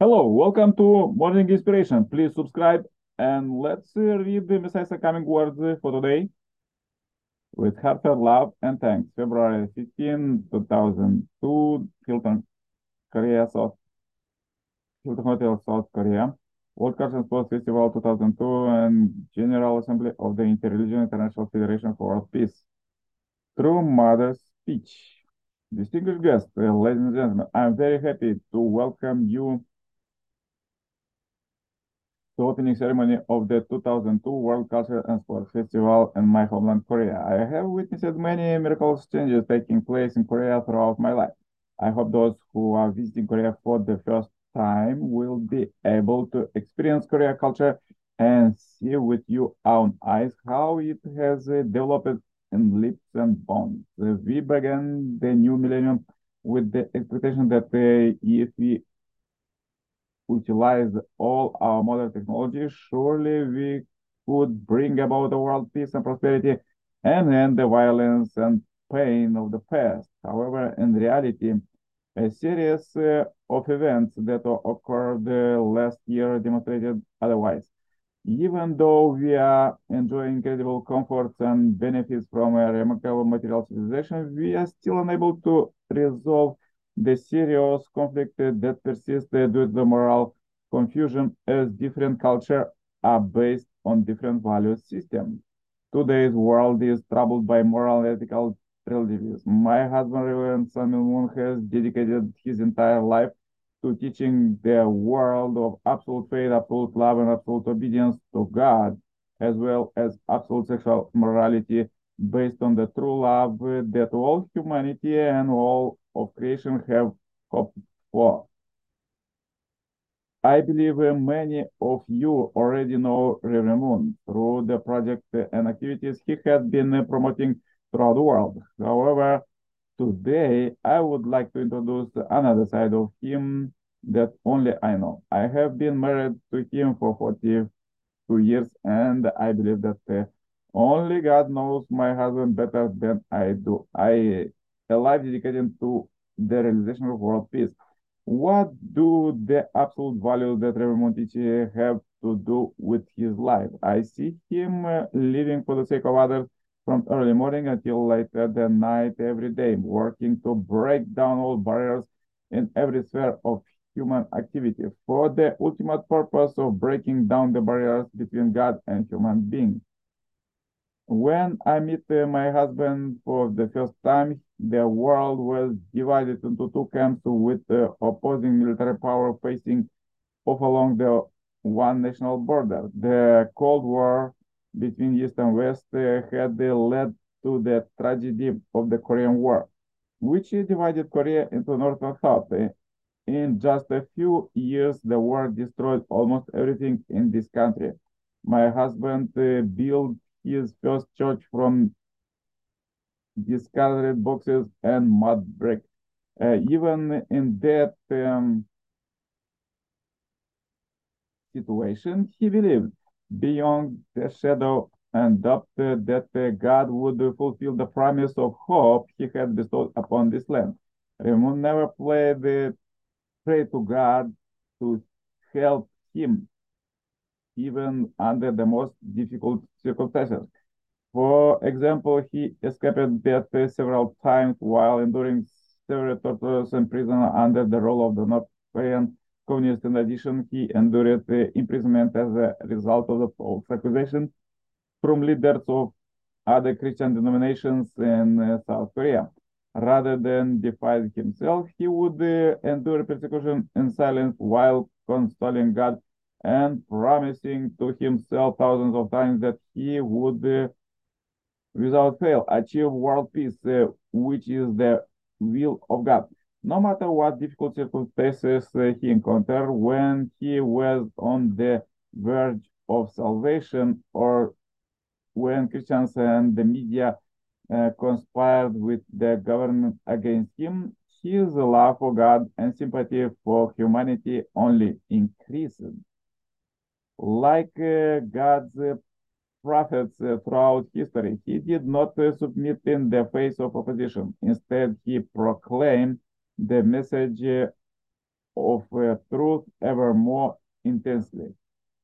Hello, welcome to Morning Inspiration. Please subscribe and let's uh, read the Messiah's coming words for today with heartfelt love and thanks. February 15, 2002, Hilton, Korea, South, Hilton Hotel, South Korea. World Culture Sports Festival 2002 and General Assembly of the Interreligious International Federation for World Peace. True Mother's Speech. Distinguished guests, uh, ladies and gentlemen, I'm very happy to welcome you the opening ceremony of the 2002 World Culture and Sport Festival in my homeland, Korea. I have witnessed many miraculous changes taking place in Korea throughout my life. I hope those who are visiting Korea for the first time will be able to experience Korea culture and see with your own eyes how it has uh, developed in leaps and bounds. We began the new millennium with the expectation that uh, if we utilize all our modern technology, surely we could bring about a world peace and prosperity and end the violence and pain of the past. However, in reality, a series uh, of events that occurred uh, last year demonstrated otherwise. Even though we are enjoying incredible comforts and benefits from a remarkable material civilization, we are still unable to resolve the serious conflict that persists with the moral confusion as different cultures are based on different value systems. Today's world is troubled by moral and ethical relativism. My husband, Reverend Sun Myung Moon, has dedicated his entire life to teaching the world of absolute faith, absolute love, and absolute obedience to God, as well as absolute sexual morality based on the true love that all humanity and all of creation have hoped for. I believe many of you already know Reverend Moon through the project and activities he has been promoting throughout the world. However, today I would like to introduce another side of him that only I know. I have been married to him for 42 years, and I believe that uh, only God knows my husband better than I do. I a life dedicated to the realization of world peace. What do the absolute values that Reverend Moon teaches have to do with his life? I see him uh, living for the sake of others from early morning until late at the night every day, working to break down all barriers in every sphere of human activity for the ultimate purpose of breaking down the barriers between God and human beings. When I met uh, my husband for the first time, the world was divided into two camps with uh, opposing military power facing off along the one national border. The Cold War between East and West uh, had led to the tragedy of the Korean War, which divided Korea into North and South. In just a few years, the war destroyed almost everything in this country. My husband uh, built his first church from discarded boxes and mud brick. Uh, even in that um, situation, he believed beyond the shadow and doubted that uh, God would fulfill the promise of hope he had bestowed upon this land. Raymond never played the pray to God to help him even under the most difficult circumstances. For example, he escaped death several times while enduring several tortures in prison under the rule of the North Korean communist. In addition, he endured imprisonment as a result of the false accusation from leaders of other Christian denominations in uh, South Korea. Rather than defy himself, he would uh, endure persecution in silence while consoling God and promising to himself thousands of times that he would, uh, without fail, achieve world peace, uh, which is the will of God. No matter what difficult circumstances uh, he encountered when he was on the verge of salvation or when Christians and the media uh, conspired with the government against him, his love for God and sympathy for humanity only increased. Like uh, God's uh, prophets uh, throughout history, he did not submit in the face of opposition. Instead, he proclaimed the message of truth ever more intensely.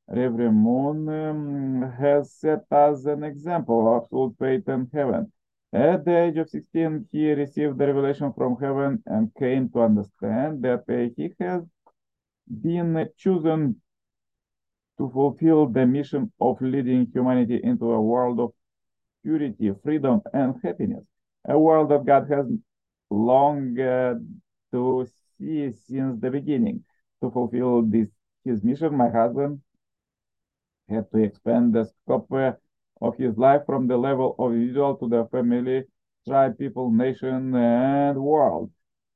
Reverend Moon um, has set us an example of absolute faith in heaven. At the age of 16, he received the revelation from heaven and came to understand that uh, he has been chosen to fulfill the mission of leading humanity into a world of purity, freedom, and happiness. A world that God has longed uh, to see since the beginning. To fulfill this his mission, my husband had to expand the scope of his life from the level of individual to the family, tribe, people, nation, and world.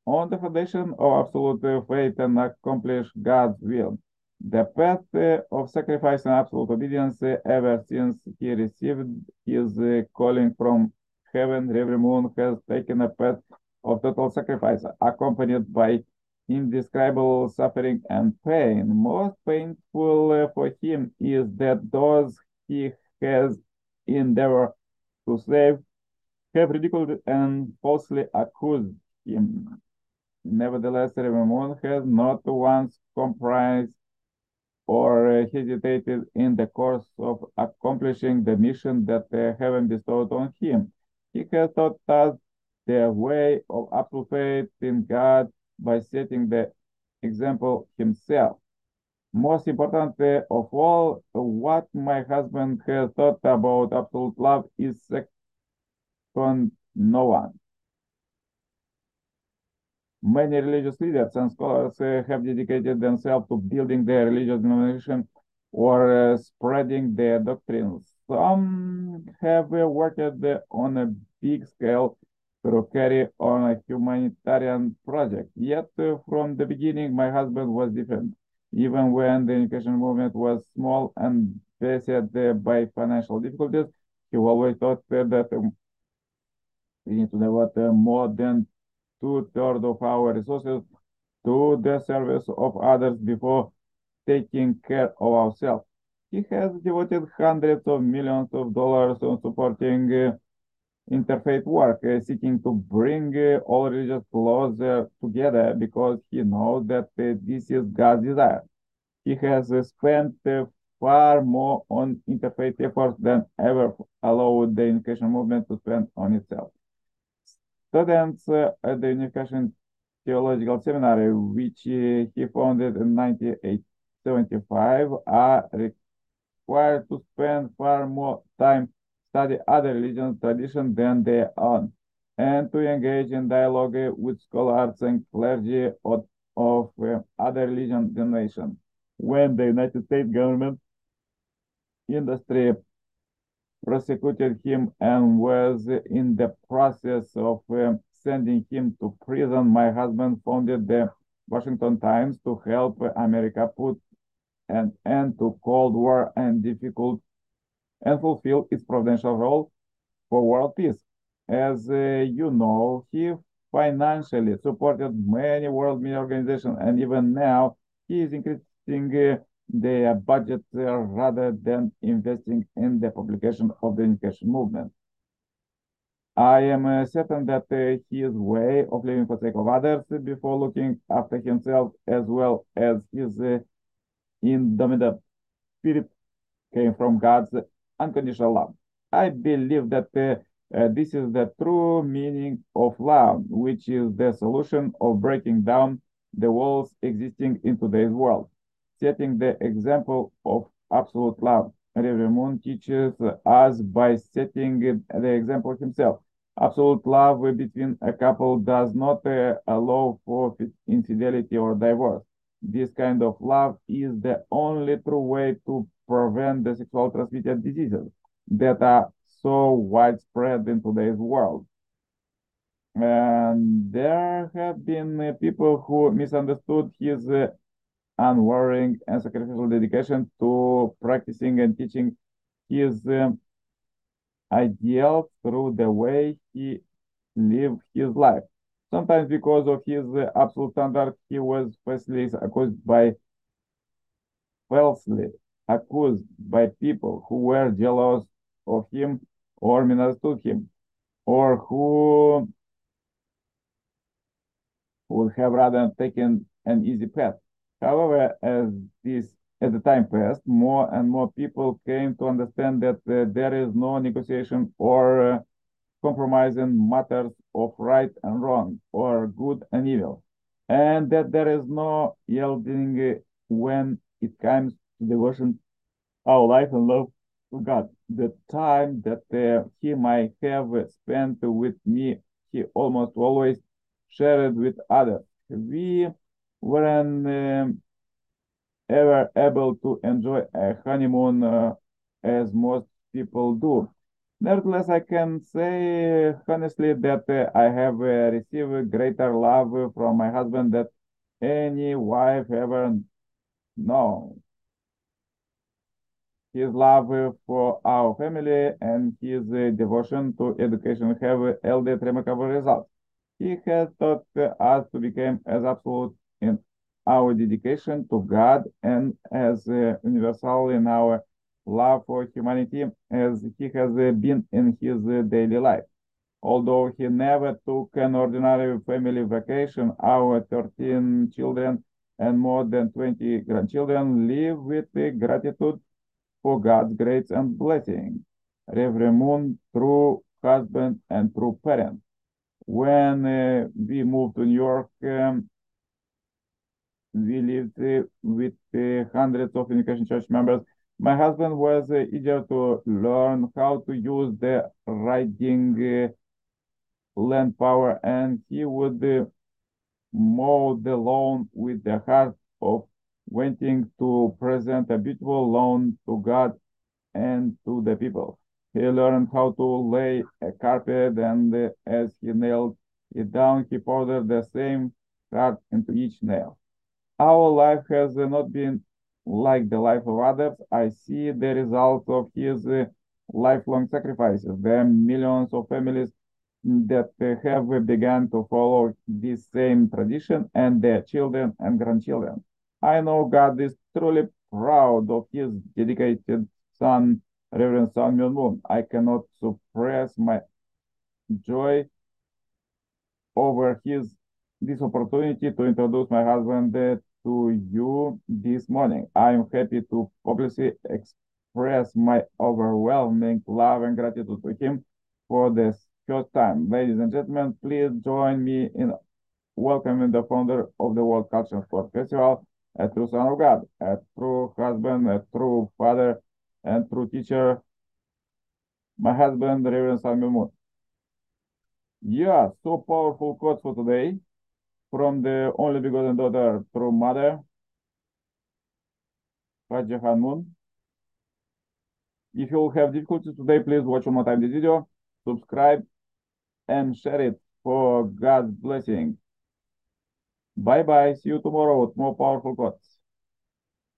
On the foundation of absolute faith and accomplish God's will. The path of sacrifice and absolute obedience ever since he received his calling from heaven, Reverend Moon has taken a path of total sacrifice, accompanied by indescribable suffering and pain. Most painful uh, for him is that those he has endeavored to save have ridiculed and falsely accused him. Nevertheless, Moon has not once compromised or hesitated in the course of accomplishing the mission that uh, heaven bestowed on him. He has taught us the way of absolute faith in God by setting the example himself. Most important of all, what my husband has thought about absolute love is second no one. Many religious leaders and scholars uh, have dedicated themselves to building their religious denomination or uh, spreading their doctrines. Some have uh, worked on a big scale to carry on a humanitarian project. Yet, from the beginning, my husband was different. Even when the education movement was small and uh, by financial difficulties, he always thought that um, we need to devote more than two-thirds of our resources to the service of others before taking care of ourselves. He has devoted hundreds of millions of dollars on supporting uh, interfaith work, uh, seeking to bring uh, all religions closer together because he knows that uh, this is God's desire. He has uh, spent uh, far more on interfaith efforts than ever allowed the unification movement to spend on itself. Students uh, at the Unification Theological Seminary, which he founded in 1975, are required to spend far more time study other religions traditions than their own, and to engage in dialogue with scholars and clergy of, of uh, other religion denominations. When the United States government industry prosecuted him and was in the process of uh, sending him to prison, my husband founded the Washington Times to help America put an end to Cold War and difficult and fulfill its providential role for world peace. As uh, you know, he financially supported many world media organizations, and even now he is increasing uh, their budget rather than investing in the publication of the unification movement. I am uh, certain that uh, his way of living for the sake of others before looking after himself as well as his uh, indomitable spirit came from God's unconditional love. I believe that uh, this is the true meaning of love, which is the solution of breaking down the walls existing in today's world, setting the example of absolute love. Reverend teaches us by setting the example himself. Absolute love between a couple does not uh, allow for infidelity or divorce. This kind of love is the only true way to prevent the sexual transmitted diseases that are so widespread in today's world. And there have been uh, people who misunderstood his uh, unwavering and sacrificial dedication to practicing and teaching his um, ideals through the way he lived his life. Sometimes because of his uh, absolute standard, he was falsely accused by falsely accused by people who were jealous of him or misunderstood him, or who would have rather taken an easy path. However, as this as the time passed, more and more people came to understand that uh, there is no negotiation or uh, matters of right and wrong, or good and evil, and that there is no yielding uh, when it comes to devotion, our life and love to God. The time that uh, he might have spent with me, he almost always shared with others. We weren't um, ever able to enjoy a honeymoon uh, as most people do. Nevertheless, I can say honestly that uh, I have uh, received greater love from my husband than any wife ever known. His love for our family and his uh, devotion to education have yielded remarkable results. He has taught us to become as absolute in our dedication to God and as uh, universal in our love for humanity as he has uh, been in his uh, daily life. Although he never took an ordinary family vacation, our 13 children and more than 20 grandchildren live with gratitude for God's grace and blessing. Reverend Moon, true husband and true parent. When uh, we moved to New York, um, we lived uh, with uh, hundreds of Unification Church members. My husband was uh, eager to learn how to use the riding land power, and he would mow the lawn with the heart of wanting to present a beautiful lawn to God and to the people. He learned how to lay a carpet, and as he nailed it down, he poured the same heart into each nail our life has uh, not been like the life of others. I see the result of his uh, lifelong sacrifices. There are millions of families that uh, have begun to follow this same tradition and their children and grandchildren. I know God is truly proud of his dedicated son, Reverend Sun Myung Moon. I cannot suppress my joy over his this opportunity to introduce my husband to you this morning. I am happy to publicly express my overwhelming love and gratitude to him for this first time. Ladies and gentlemen, please join me in welcoming the founder of the World Culture Sport Festival, a true son of God, a true husband, a true father, and true teacher, my husband, Reverend Myung Moon. Yeah, so powerful quotes for today from the only begotten daughter through mother, Hak Ja Han Moon. If you have difficulties today, please watch one more time this video, subscribe, and share it for God's blessing. Bye bye. See you tomorrow with more powerful quotes.